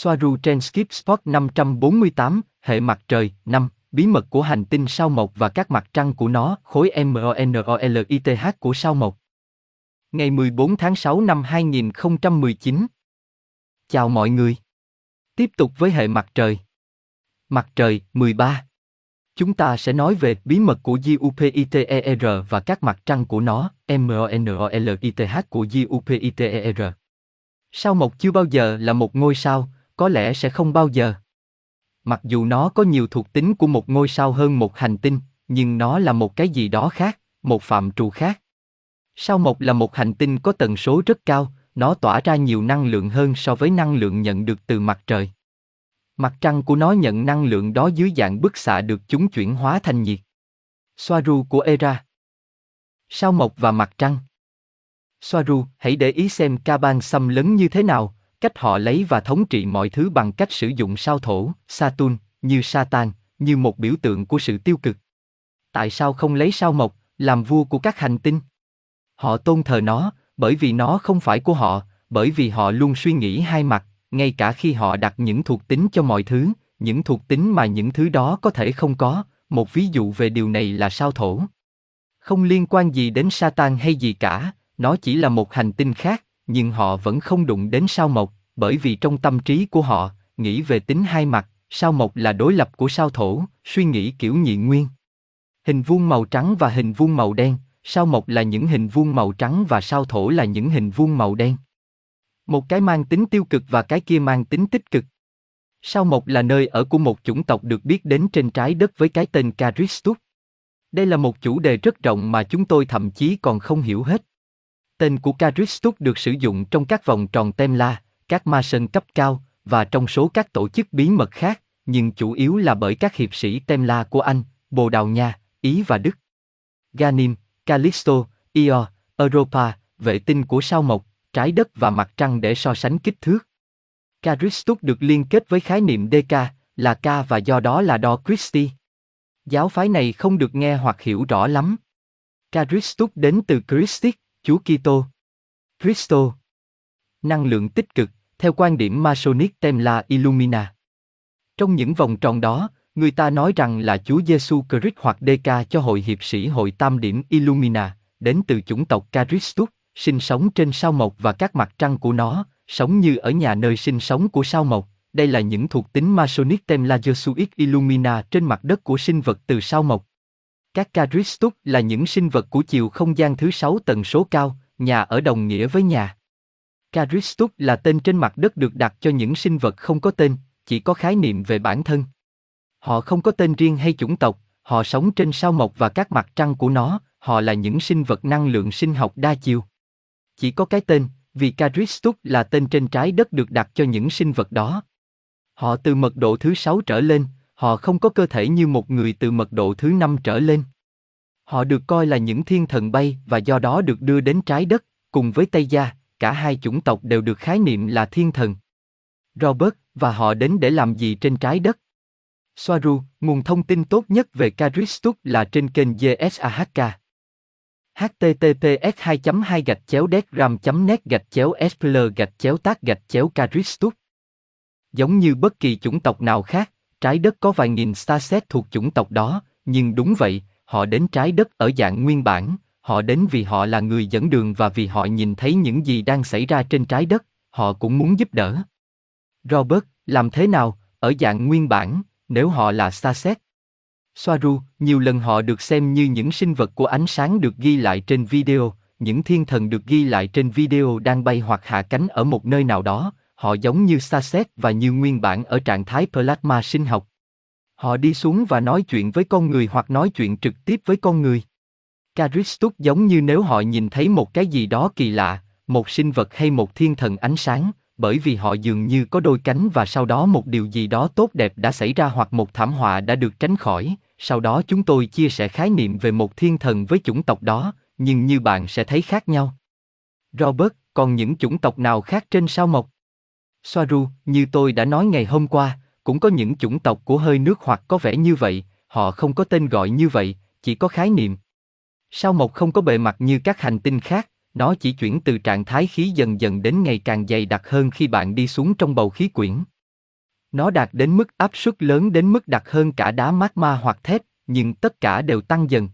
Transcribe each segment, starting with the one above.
Soaru trên Skip Spot 548, hệ mặt trời, 5, bí mật của hành tinh sao mộc và các mặt trăng của nó, khối MONOLITH của sao mộc. Ngày 14 tháng 6 năm 2019. Chào mọi người. Tiếp tục với hệ mặt trời. Mặt trời, 13. Chúng ta sẽ nói về bí mật của JUPITER và các mặt trăng của nó, MONOLITH của JUPITER. Sao Mộc chưa bao giờ là một ngôi sao, có lẽ sẽ không bao giờ. Mặc dù nó có nhiều thuộc tính của một ngôi sao hơn một hành tinh, nhưng nó là một cái gì đó khác, một phạm trù khác. Sao Mộc là một hành tinh có tần số rất cao, nó tỏa ra nhiều năng lượng hơn so với năng lượng nhận được từ mặt trời. Mặt trăng của nó nhận năng lượng đó dưới dạng bức xạ được chúng chuyển hóa thành nhiệt. Soaru của Era Sao Mộc và Mặt Trăng Soaru, hãy để ý xem Kaban xâm lấn như thế nào, cách họ lấy và thống trị mọi thứ bằng cách sử dụng sao thổ, Saturn, như Satan, như một biểu tượng của sự tiêu cực. Tại sao không lấy sao mộc, làm vua của các hành tinh? Họ tôn thờ nó, bởi vì nó không phải của họ, bởi vì họ luôn suy nghĩ hai mặt, ngay cả khi họ đặt những thuộc tính cho mọi thứ, những thuộc tính mà những thứ đó có thể không có, một ví dụ về điều này là sao thổ. Không liên quan gì đến Satan hay gì cả, nó chỉ là một hành tinh khác, nhưng họ vẫn không đụng đến sao mộc, bởi vì trong tâm trí của họ, nghĩ về tính hai mặt, sao mộc là đối lập của sao thổ, suy nghĩ kiểu nhị nguyên. Hình vuông màu trắng và hình vuông màu đen, sao mộc là những hình vuông màu trắng và sao thổ là những hình vuông màu đen. Một cái mang tính tiêu cực và cái kia mang tính tích cực. Sao Mộc là nơi ở của một chủng tộc được biết đến trên trái đất với cái tên Caristus. Đây là một chủ đề rất rộng mà chúng tôi thậm chí còn không hiểu hết. Tên của Caristus được sử dụng trong các vòng tròn Temla, các ma sơn cấp cao, và trong số các tổ chức bí mật khác, nhưng chủ yếu là bởi các hiệp sĩ Temla của Anh, Bồ Đào Nha, Ý và Đức. Ganim, Callisto, Io, Europa, vệ tinh của sao mộc, trái đất và mặt trăng để so sánh kích thước. Caristus được liên kết với khái niệm DK, là K và do đó là đo Christi. Giáo phái này không được nghe hoặc hiểu rõ lắm. Caristus đến từ Christus, Chúa Kitô. Christo. Năng lượng tích cực, theo quan điểm Masonic Temla Illumina. Trong những vòng tròn đó, người ta nói rằng là Chúa Giêsu Christ hoặc DK cho hội hiệp sĩ hội tam điểm Illumina, đến từ chủng tộc Caristus sinh sống trên sao mộc và các mặt trăng của nó, sống như ở nhà nơi sinh sống của sao mộc. Đây là những thuộc tính Masonic Temla Jesuit Illumina trên mặt đất của sinh vật từ sao mộc. Các Caristus là những sinh vật của chiều không gian thứ sáu tần số cao, nhà ở đồng nghĩa với nhà. Caristus là tên trên mặt đất được đặt cho những sinh vật không có tên, chỉ có khái niệm về bản thân. Họ không có tên riêng hay chủng tộc, họ sống trên sao mộc và các mặt trăng của nó, họ là những sinh vật năng lượng sinh học đa chiều. Chỉ có cái tên, vì Caristus là tên trên trái đất được đặt cho những sinh vật đó. Họ từ mật độ thứ sáu trở lên, họ không có cơ thể như một người từ mật độ thứ năm trở lên. Họ được coi là những thiên thần bay và do đó được đưa đến trái đất, cùng với Tây Gia, cả hai chủng tộc đều được khái niệm là thiên thần. Robert, và họ đến để làm gì trên trái đất? Soaru, nguồn thông tin tốt nhất về Caristus là trên kênh GSAHK https 2 2 gạch chéo degram net gạch chéo spl gạch chéo tác gạch chéo caristus giống như bất kỳ chủng tộc nào khác trái đất có vài nghìn starset thuộc chủng tộc đó nhưng đúng vậy họ đến trái đất ở dạng nguyên bản họ đến vì họ là người dẫn đường và vì họ nhìn thấy những gì đang xảy ra trên trái đất họ cũng muốn giúp đỡ robert làm thế nào ở dạng nguyên bản nếu họ là starset Soaru, nhiều lần họ được xem như những sinh vật của ánh sáng được ghi lại trên video, những thiên thần được ghi lại trên video đang bay hoặc hạ cánh ở một nơi nào đó, họ giống như Saset và như nguyên bản ở trạng thái plasma sinh học. Họ đi xuống và nói chuyện với con người hoặc nói chuyện trực tiếp với con người. Caristus giống như nếu họ nhìn thấy một cái gì đó kỳ lạ, một sinh vật hay một thiên thần ánh sáng, bởi vì họ dường như có đôi cánh và sau đó một điều gì đó tốt đẹp đã xảy ra hoặc một thảm họa đã được tránh khỏi, sau đó chúng tôi chia sẻ khái niệm về một thiên thần với chủng tộc đó, nhưng như bạn sẽ thấy khác nhau. Robert, còn những chủng tộc nào khác trên sao mộc? Soaru, như tôi đã nói ngày hôm qua, cũng có những chủng tộc của hơi nước hoặc có vẻ như vậy, họ không có tên gọi như vậy, chỉ có khái niệm. Sao mộc không có bề mặt như các hành tinh khác, nó chỉ chuyển từ trạng thái khí dần dần đến ngày càng dày đặc hơn khi bạn đi xuống trong bầu khí quyển. Nó đạt đến mức áp suất lớn đến mức đặc hơn cả đá magma hoặc thép, nhưng tất cả đều tăng dần.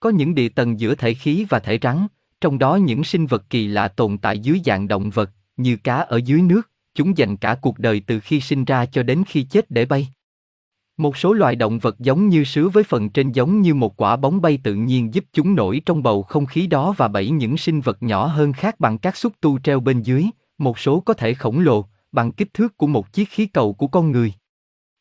Có những địa tầng giữa thể khí và thể rắn, trong đó những sinh vật kỳ lạ tồn tại dưới dạng động vật, như cá ở dưới nước, chúng dành cả cuộc đời từ khi sinh ra cho đến khi chết để bay. Một số loài động vật giống như sứa với phần trên giống như một quả bóng bay tự nhiên giúp chúng nổi trong bầu không khí đó và bẫy những sinh vật nhỏ hơn khác bằng các xúc tu treo bên dưới, một số có thể khổng lồ, bằng kích thước của một chiếc khí cầu của con người.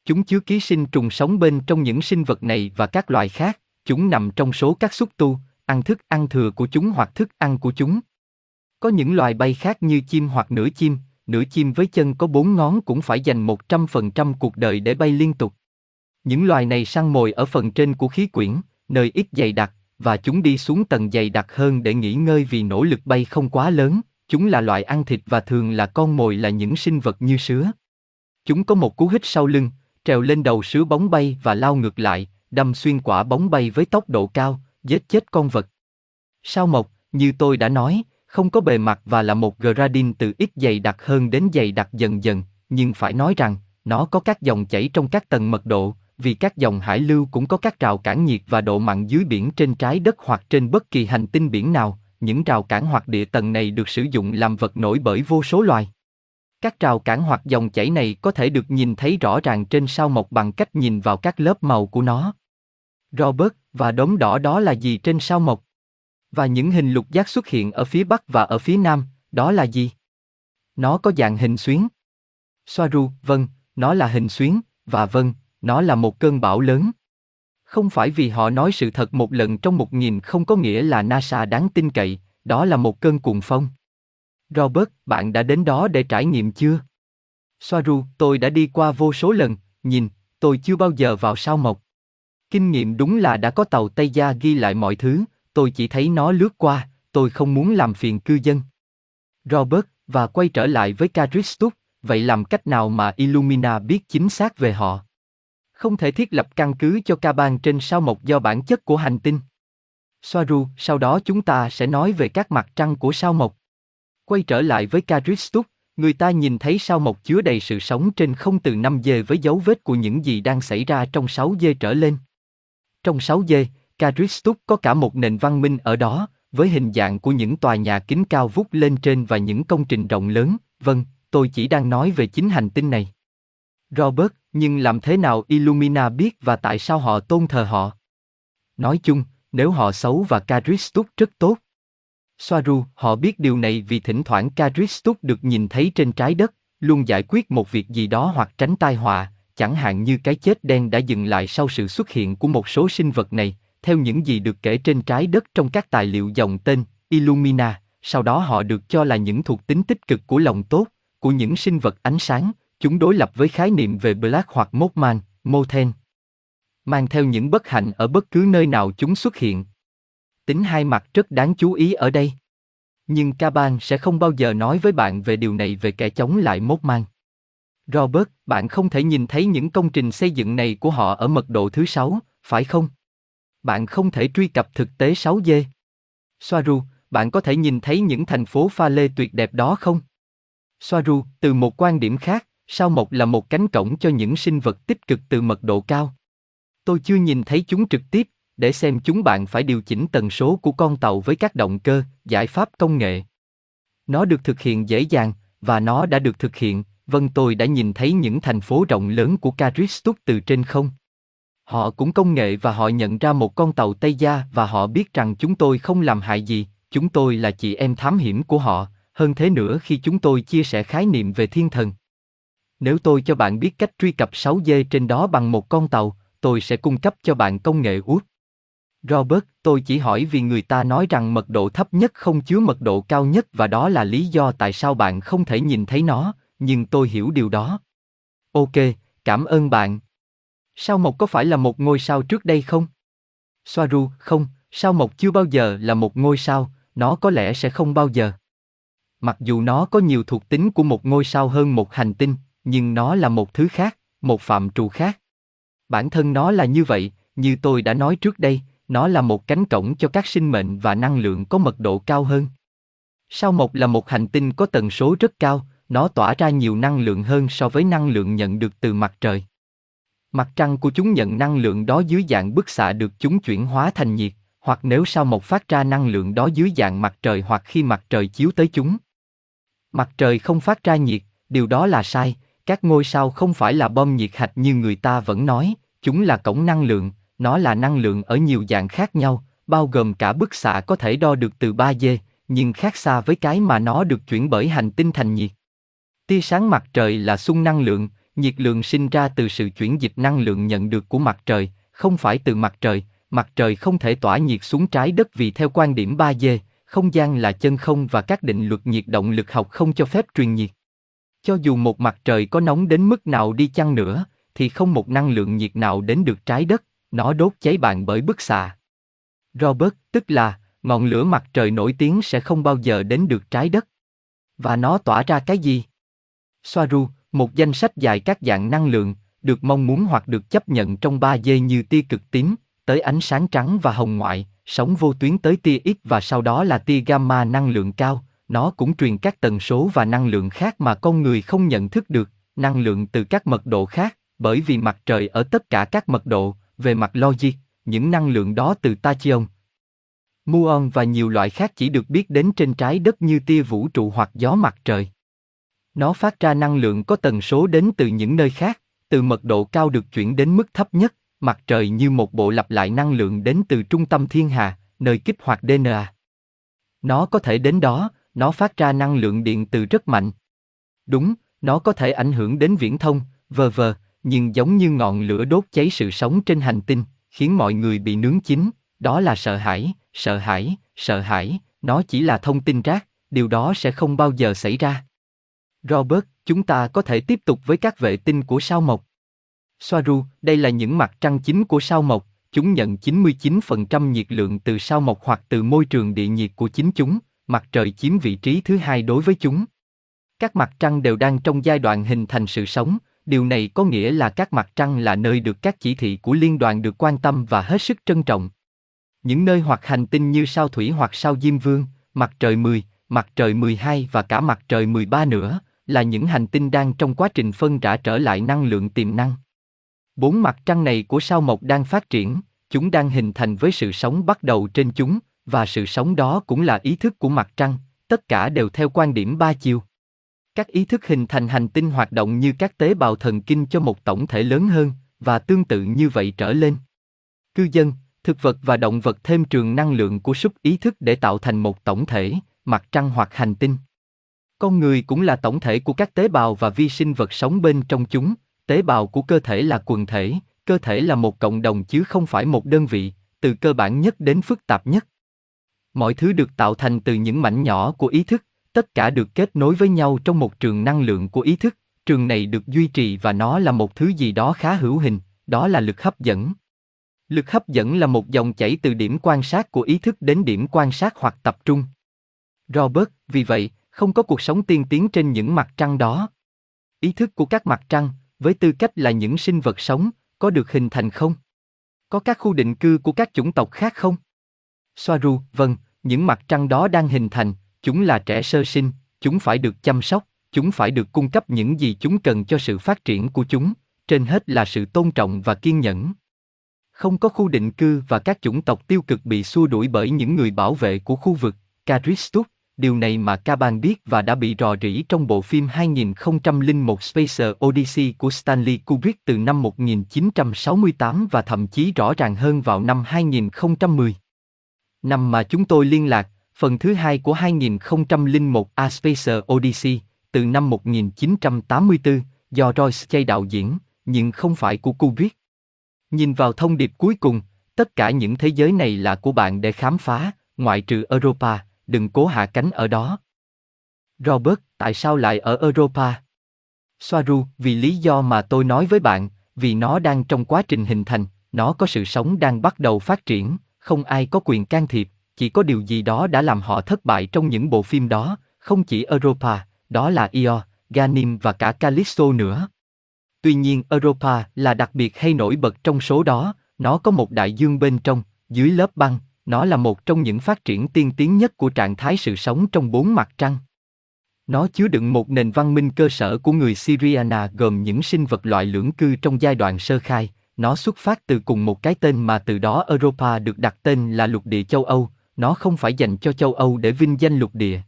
Chúng chứa ký sinh trùng sống bên trong những sinh vật này và các loài khác, chúng nằm trong số các xúc tu, ăn thức ăn thừa của chúng hoặc thức ăn của chúng. Có những loài bay khác như chim hoặc nửa chim, nửa chim với chân có bốn ngón cũng phải dành 100% cuộc đời để bay liên tục. Những loài này săn mồi ở phần trên của khí quyển, nơi ít dày đặc, và chúng đi xuống tầng dày đặc hơn để nghỉ ngơi vì nỗ lực bay không quá lớn. Chúng là loại ăn thịt và thường là con mồi là những sinh vật như sứa. Chúng có một cú hít sau lưng, trèo lên đầu sứa bóng bay và lao ngược lại, đâm xuyên quả bóng bay với tốc độ cao, giết chết con vật. Sao mộc, như tôi đã nói, không có bề mặt và là một gradin từ ít dày đặc hơn đến dày đặc dần dần, nhưng phải nói rằng, nó có các dòng chảy trong các tầng mật độ, vì các dòng hải lưu cũng có các rào cản nhiệt và độ mặn dưới biển trên trái đất hoặc trên bất kỳ hành tinh biển nào, những rào cản hoặc địa tầng này được sử dụng làm vật nổi bởi vô số loài. Các rào cản hoặc dòng chảy này có thể được nhìn thấy rõ ràng trên sao mộc bằng cách nhìn vào các lớp màu của nó. Robert, và đốm đỏ đó là gì trên sao mộc? Và những hình lục giác xuất hiện ở phía bắc và ở phía nam, đó là gì? Nó có dạng hình xuyến. Soaru, vâng, nó là hình xuyến, và vâng, nó là một cơn bão lớn. Không phải vì họ nói sự thật một lần trong một nghìn không có nghĩa là NASA đáng tin cậy, đó là một cơn cuồng phong. Robert, bạn đã đến đó để trải nghiệm chưa? Soaru, tôi đã đi qua vô số lần, nhìn, tôi chưa bao giờ vào sao mộc. Kinh nghiệm đúng là đã có tàu Tây Gia ghi lại mọi thứ, tôi chỉ thấy nó lướt qua, tôi không muốn làm phiền cư dân. Robert, và quay trở lại với Caristus, vậy làm cách nào mà Illumina biết chính xác về họ? Không thể thiết lập căn cứ cho ca ban trên sao mộc do bản chất của hành tinh. Soaru, sau đó chúng ta sẽ nói về các mặt trăng của sao mộc. Quay trở lại với Caristus, người ta nhìn thấy sao mộc chứa đầy sự sống trên không từ 5 dê với dấu vết của những gì đang xảy ra trong 6 dê trở lên. Trong 6 dê, Caristus có cả một nền văn minh ở đó, với hình dạng của những tòa nhà kính cao vút lên trên và những công trình rộng lớn, vâng, tôi chỉ đang nói về chính hành tinh này. Robert, nhưng làm thế nào Illumina biết và tại sao họ tôn thờ họ? Nói chung, nếu họ xấu và Cadristus rất tốt. Soaru, họ biết điều này vì thỉnh thoảng Cadristus được nhìn thấy trên trái đất, luôn giải quyết một việc gì đó hoặc tránh tai họa, chẳng hạn như cái chết đen đã dừng lại sau sự xuất hiện của một số sinh vật này, theo những gì được kể trên trái đất trong các tài liệu dòng tên Illumina, sau đó họ được cho là những thuộc tính tích cực của lòng tốt, của những sinh vật ánh sáng, chúng đối lập với khái niệm về Black hoặc Mothman, Mothen. Mang theo những bất hạnh ở bất cứ nơi nào chúng xuất hiện. Tính hai mặt rất đáng chú ý ở đây. Nhưng Caban sẽ không bao giờ nói với bạn về điều này về kẻ chống lại Mothman. Robert, bạn không thể nhìn thấy những công trình xây dựng này của họ ở mật độ thứ sáu, phải không? Bạn không thể truy cập thực tế 6D. Soaru, bạn có thể nhìn thấy những thành phố pha lê tuyệt đẹp đó không? Soaru, từ một quan điểm khác, sao mộc là một cánh cổng cho những sinh vật tích cực từ mật độ cao. Tôi chưa nhìn thấy chúng trực tiếp, để xem chúng bạn phải điều chỉnh tần số của con tàu với các động cơ, giải pháp công nghệ. Nó được thực hiện dễ dàng, và nó đã được thực hiện, vâng tôi đã nhìn thấy những thành phố rộng lớn của Caristus từ trên không. Họ cũng công nghệ và họ nhận ra một con tàu Tây Gia và họ biết rằng chúng tôi không làm hại gì, chúng tôi là chị em thám hiểm của họ, hơn thế nữa khi chúng tôi chia sẻ khái niệm về thiên thần. Nếu tôi cho bạn biết cách truy cập 6G trên đó bằng một con tàu, tôi sẽ cung cấp cho bạn công nghệ út. Robert, tôi chỉ hỏi vì người ta nói rằng mật độ thấp nhất không chứa mật độ cao nhất và đó là lý do tại sao bạn không thể nhìn thấy nó, nhưng tôi hiểu điều đó. Ok, cảm ơn bạn. Sao Mộc có phải là một ngôi sao trước đây không? Soaru, không, sao Mộc chưa bao giờ là một ngôi sao, nó có lẽ sẽ không bao giờ. Mặc dù nó có nhiều thuộc tính của một ngôi sao hơn một hành tinh, nhưng nó là một thứ khác, một phạm trù khác. Bản thân nó là như vậy, như tôi đã nói trước đây, nó là một cánh cổng cho các sinh mệnh và năng lượng có mật độ cao hơn. Sao Mộc là một hành tinh có tần số rất cao, nó tỏa ra nhiều năng lượng hơn so với năng lượng nhận được từ mặt trời. Mặt trăng của chúng nhận năng lượng đó dưới dạng bức xạ được chúng chuyển hóa thành nhiệt, hoặc nếu sao mộc phát ra năng lượng đó dưới dạng mặt trời hoặc khi mặt trời chiếu tới chúng. Mặt trời không phát ra nhiệt, điều đó là sai, các ngôi sao không phải là bom nhiệt hạch như người ta vẫn nói, chúng là cổng năng lượng, nó là năng lượng ở nhiều dạng khác nhau, bao gồm cả bức xạ có thể đo được từ 3D, nhưng khác xa với cái mà nó được chuyển bởi hành tinh thành nhiệt. Tia sáng mặt trời là xung năng lượng, nhiệt lượng sinh ra từ sự chuyển dịch năng lượng nhận được của mặt trời, không phải từ mặt trời, mặt trời không thể tỏa nhiệt xuống trái đất vì theo quan điểm 3D, không gian là chân không và các định luật nhiệt động lực học không cho phép truyền nhiệt. Cho dù một mặt trời có nóng đến mức nào đi chăng nữa, thì không một năng lượng nhiệt nào đến được trái đất, nó đốt cháy bạn bởi bức xạ. Robert, tức là, ngọn lửa mặt trời nổi tiếng sẽ không bao giờ đến được trái đất. Và nó tỏa ra cái gì? Soaru, một danh sách dài các dạng năng lượng, được mong muốn hoặc được chấp nhận trong 3D như tia cực tím, tới ánh sáng trắng và hồng ngoại, sóng vô tuyến tới tia X và sau đó là tia gamma năng lượng cao, nó cũng truyền các tần số và năng lượng khác mà con người không nhận thức được, năng lượng từ các mật độ khác, bởi vì mặt trời ở tất cả các mật độ, về mặt logic, những năng lượng đó từ tachyon, muon và nhiều loại khác chỉ được biết đến trên trái đất như tia vũ trụ hoặc gió mặt trời. Nó phát ra năng lượng có tần số đến từ những nơi khác, từ mật độ cao được chuyển đến mức thấp nhất, mặt trời như một bộ lặp lại năng lượng đến từ trung tâm thiên hà, nơi kích hoạt DNA. Nó có thể đến đó, nó phát ra năng lượng điện từ rất mạnh. Đúng, nó có thể ảnh hưởng đến viễn thông, vờ vờ, nhưng giống như ngọn lửa đốt cháy sự sống trên hành tinh, khiến mọi người bị nướng chín, đó là sợ hãi, sợ hãi, sợ hãi, nó chỉ là thông tin rác, điều đó sẽ không bao giờ xảy ra. Robert, chúng ta có thể tiếp tục với các vệ tinh của sao mộc. Soaru, đây là những mặt trăng chính của sao mộc, chúng nhận 99% nhiệt lượng từ sao mộc hoặc từ môi trường địa nhiệt của chính chúng, mặt trời chiếm vị trí thứ hai đối với chúng. Các mặt trăng đều đang trong giai đoạn hình thành sự sống, điều này có nghĩa là các mặt trăng là nơi được các chỉ thị của liên đoàn được quan tâm và hết sức trân trọng. Những nơi hoặc hành tinh như sao thủy hoặc sao Diêm Vương, mặt trời 10, mặt trời 12 và cả mặt trời 13 nữa, là những hành tinh đang trong quá trình phân rã trở lại năng lượng tiềm năng. Bốn mặt trăng này của sao mộc đang phát triển, chúng đang hình thành với sự sống bắt đầu trên chúng, và sự sống đó cũng là ý thức của mặt trăng, tất cả đều theo quan điểm ba chiều. Các ý thức hình thành hành tinh hoạt động như các tế bào thần kinh cho một tổng thể lớn hơn, và tương tự như vậy trở lên. Cư dân, thực vật và động vật thêm trường năng lượng của súc ý thức để tạo thành một tổng thể, mặt trăng hoặc hành tinh. Con người cũng là tổng thể của các tế bào và vi sinh vật sống bên trong chúng, tế bào của cơ thể là quần thể, cơ thể là một cộng đồng chứ không phải một đơn vị, từ cơ bản nhất đến phức tạp nhất. Mọi thứ được tạo thành từ những mảnh nhỏ của ý thức, tất cả được kết nối với nhau trong một trường năng lượng của ý thức, trường này được duy trì và nó là một thứ gì đó khá hữu hình, đó là lực hấp dẫn. Lực hấp dẫn là một dòng chảy từ điểm quan sát của ý thức đến điểm quan sát hoặc tập trung. Robert, vì vậy, không có cuộc sống tiên tiến trên những mặt trăng đó. Ý thức của các mặt trăng, với tư cách là những sinh vật sống, có được hình thành không? Có các khu định cư của các chủng tộc khác không? Soaru, vâng, những mặt trăng đó đang hình thành, chúng là trẻ sơ sinh, chúng phải được chăm sóc, chúng phải được cung cấp những gì chúng cần cho sự phát triển của chúng, trên hết là sự tôn trọng và kiên nhẫn. Không có khu định cư và các chủng tộc tiêu cực bị xua đuổi bởi những người bảo vệ của khu vực, Karistuk, điều này mà Caban biết và đã bị rò rỉ trong bộ phim 2001 Space Odyssey của Stanley Kubrick từ năm 1968 và thậm chí rõ ràng hơn vào năm 2010. Năm mà chúng tôi liên lạc, phần thứ hai của 2001 A Space Odyssey, từ năm 1984, do Royce Chay đạo diễn, nhưng không phải của Kubrick. Nhìn vào thông điệp cuối cùng, tất cả những thế giới này là của bạn để khám phá, ngoại trừ Europa, đừng cố hạ cánh ở đó. Robert, tại sao lại ở Europa? Soaru, vì lý do mà tôi nói với bạn, vì nó đang trong quá trình hình thành, nó có sự sống đang bắt đầu phát triển, không ai có quyền can thiệp, chỉ có điều gì đó đã làm họ thất bại trong những bộ phim đó, không chỉ Europa, đó là Io, Ganim và cả Calypso nữa. Tuy nhiên Europa là đặc biệt hay nổi bật trong số đó, nó có một đại dương bên trong, dưới lớp băng, nó là một trong những phát triển tiên tiến nhất của trạng thái sự sống trong bốn mặt trăng. Nó chứa đựng một nền văn minh cơ sở của người Syriana gồm những sinh vật loại lưỡng cư trong giai đoạn sơ khai. Nó xuất phát từ cùng một cái tên mà từ đó Europa được đặt tên là lục địa châu Âu. Nó không phải dành cho châu Âu để vinh danh lục địa.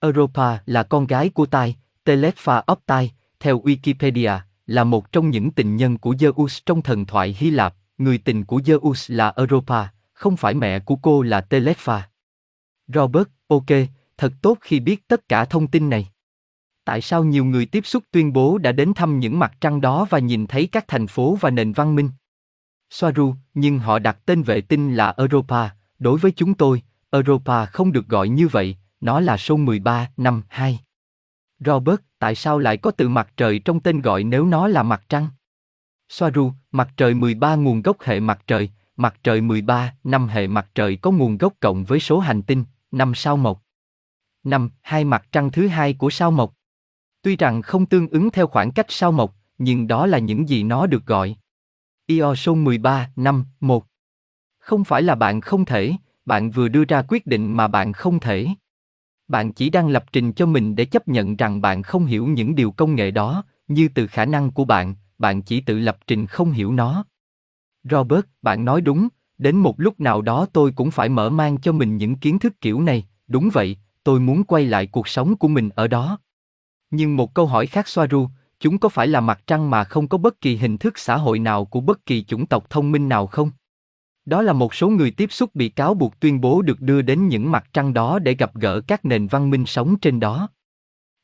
Europa là con gái của Tai, Telepha Optai, theo Wikipedia, là một trong những tình nhân của Zeus trong thần thoại Hy Lạp. Người tình của Zeus là Europa, không phải mẹ của cô là Telepha. Robert, ok, thật tốt khi biết tất cả thông tin này. Tại sao nhiều người tiếp xúc tuyên bố đã đến thăm những mặt trăng đó và nhìn thấy các thành phố và nền văn minh? Soaru, nhưng họ đặt tên vệ tinh là Europa, đối với chúng tôi, Europa không được gọi như vậy, nó là số 13, năm 2. Robert, tại sao lại có từ mặt trời trong tên gọi nếu nó là mặt trăng? Soaru, mặt trời 13 nguồn gốc hệ mặt trời, mặt trời 13, năm hệ mặt trời có nguồn gốc cộng với số hành tinh, năm sao mộc. Năm, hai mặt trăng thứ hai của sao mộc. Tuy rằng không tương ứng theo khoảng cách sao mộc, nhưng đó là những gì nó được gọi. Io số 13, năm, 1. Không phải là bạn không thể, bạn vừa đưa ra quyết định mà bạn không thể. Bạn chỉ đang lập trình cho mình để chấp nhận rằng bạn không hiểu những điều công nghệ đó, như từ khả năng của bạn, bạn chỉ tự lập trình không hiểu nó. Robert, bạn nói đúng, đến một lúc nào đó tôi cũng phải mở mang cho mình những kiến thức kiểu này, đúng vậy, tôi muốn quay lại cuộc sống của mình ở đó. Nhưng một câu hỏi khác Soaru, chúng có phải là mặt trăng mà không có bất kỳ hình thức xã hội nào của bất kỳ chủng tộc thông minh nào không? Đó là một số người tiếp xúc bị cáo buộc tuyên bố được đưa đến những mặt trăng đó để gặp gỡ các nền văn minh sống trên đó.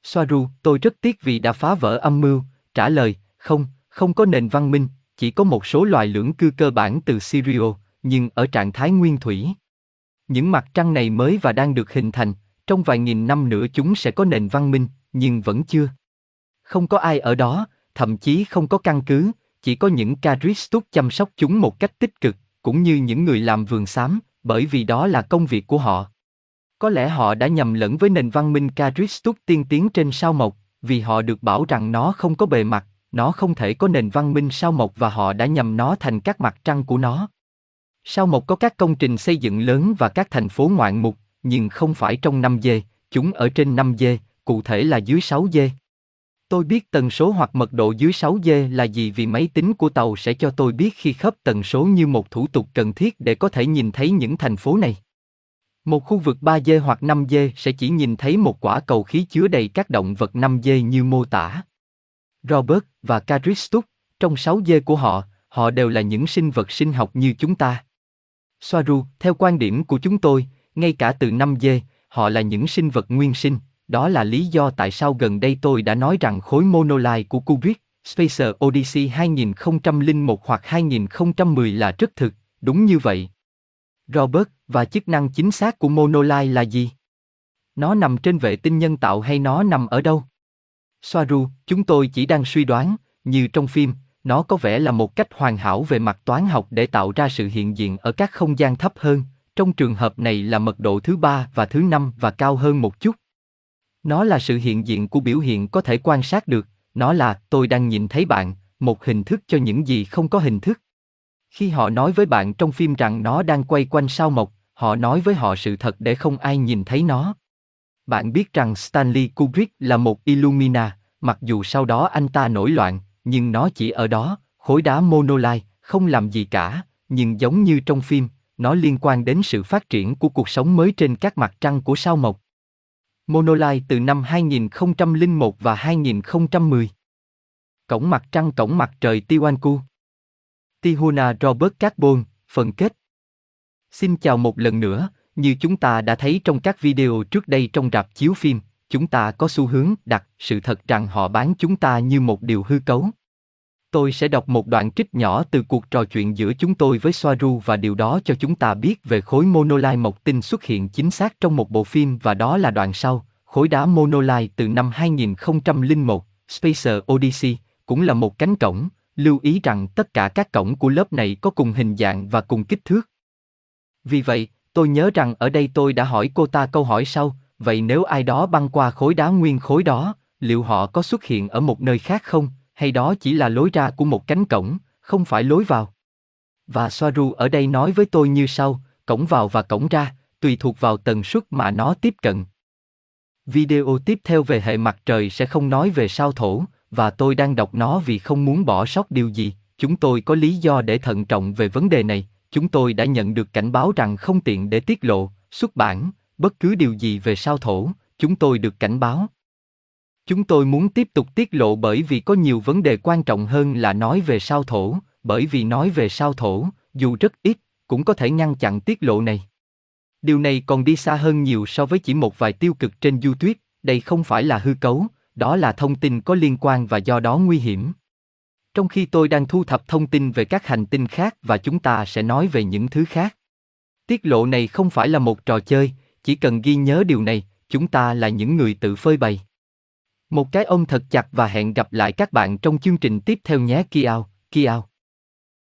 Soaru, tôi rất tiếc vì đã phá vỡ âm mưu, trả lời, không, không có nền văn minh, chỉ có một số loài lưỡng cư cơ bản từ Sirio, nhưng ở trạng thái nguyên thủy. Những mặt trăng này mới và đang được hình thành, trong vài nghìn năm nữa chúng sẽ có nền văn minh, nhưng vẫn chưa. Không có ai ở đó, thậm chí không có căn cứ, chỉ có những Caristus chăm sóc chúng một cách tích cực, cũng như những người làm vườn xám, bởi vì đó là công việc của họ. Có lẽ họ đã nhầm lẫn với nền văn minh Caristus tiên tiến trên sao mộc, vì họ được bảo rằng nó không có bề mặt, nó không thể có nền văn minh sao mộc và họ đã nhầm nó thành các mặt trăng của nó. Sao mộc có các công trình xây dựng lớn và các thành phố ngoạn mục, nhưng không phải trong 5 dê, chúng ở trên 5 dê, cụ thể là dưới 6 dê. Tôi biết tần số hoặc mật độ dưới 6 dê là gì vì máy tính của tàu sẽ cho tôi biết khi khớp tần số như một thủ tục cần thiết để có thể nhìn thấy những thành phố này. Một khu vực 3 dê hoặc 5 dê sẽ chỉ nhìn thấy một quả cầu khí chứa đầy các động vật 5 dê như mô tả. Robert và Caristus, trong 6 dê của họ, họ đều là những sinh vật sinh học như chúng ta. Soaru, theo quan điểm của chúng tôi, ngay cả từ 5 dê, họ là những sinh vật nguyên sinh, đó là lý do tại sao gần đây tôi đã nói rằng khối monolite của Kubrick, Spacer Odyssey 2001 hoặc 2010 là rất thực, đúng như vậy. Robert, và chức năng chính xác của monolite là gì? Nó nằm trên vệ tinh nhân tạo hay nó nằm ở đâu? Soaru, chúng tôi chỉ đang suy đoán, như trong phim, nó có vẻ là một cách hoàn hảo về mặt toán học để tạo ra sự hiện diện ở các không gian thấp hơn, trong trường hợp này là mật độ thứ ba và thứ năm và cao hơn một chút. Nó là sự hiện diện của biểu hiện có thể quan sát được, nó là tôi đang nhìn thấy bạn, một hình thức cho những gì không có hình thức. Khi họ nói với bạn trong phim rằng nó đang quay quanh sao mộc, họ nói với họ sự thật để không ai nhìn thấy nó. Bạn biết rằng Stanley Kubrick là một Illumina, mặc dù sau đó anh ta nổi loạn, nhưng nó chỉ ở đó, khối đá monolite, không làm gì cả, nhưng giống như trong phim, nó liên quan đến sự phát triển của cuộc sống mới trên các mặt trăng của sao mộc. Monolite từ năm 2001 và 2010. Cổng mặt trăng cổng mặt trời Tiwanku. Tihuna Robert Carbon, phần kết. Xin chào một lần nữa, như chúng ta đã thấy trong các video trước đây trong rạp chiếu phim, chúng ta có xu hướng đặt sự thật rằng họ bán chúng ta như một điều hư cấu. Tôi sẽ đọc một đoạn trích nhỏ từ cuộc trò chuyện giữa chúng tôi với Soaru và điều đó cho chúng ta biết về khối monolite mộc tinh xuất hiện chính xác trong một bộ phim và đó là đoạn sau, khối đá monolite từ năm 2001, Spacer Odyssey, cũng là một cánh cổng, lưu ý rằng tất cả các cổng của lớp này có cùng hình dạng và cùng kích thước. Vì vậy, tôi nhớ rằng ở đây tôi đã hỏi cô ta câu hỏi sau, vậy nếu ai đó băng qua khối đá nguyên khối đó, liệu họ có xuất hiện ở một nơi khác không, hay đó chỉ là lối ra của một cánh cổng, không phải lối vào? Và Soaru ở đây nói với tôi như sau, cổng vào và cổng ra, tùy thuộc vào tần suất mà nó tiếp cận. Video tiếp theo về hệ mặt trời sẽ không nói về sao thổ, và tôi đang đọc nó vì không muốn bỏ sót điều gì. Chúng tôi có lý do để thận trọng về vấn đề này. Chúng tôi đã nhận được cảnh báo rằng không tiện để tiết lộ, xuất bản, bất cứ điều gì về sao thổ. Chúng tôi được cảnh báo. Chúng tôi muốn tiếp tục tiết lộ bởi vì có nhiều vấn đề quan trọng hơn là nói về sao thổ, bởi vì nói về sao thổ, dù rất ít, cũng có thể ngăn chặn tiết lộ này. Điều này còn đi xa hơn nhiều so với chỉ một vài tiêu cực trên YouTube, đây không phải là hư cấu, đó là thông tin có liên quan và do đó nguy hiểm. Trong khi tôi đang thu thập thông tin về các hành tinh khác và chúng ta sẽ nói về những thứ khác. Tiết lộ này không phải là một trò chơi, chỉ cần ghi nhớ điều này, chúng ta là những người tự phơi bày. Một cái ôm thật chặt và hẹn gặp lại các bạn trong chương trình tiếp theo nhé Kiao, Kiao.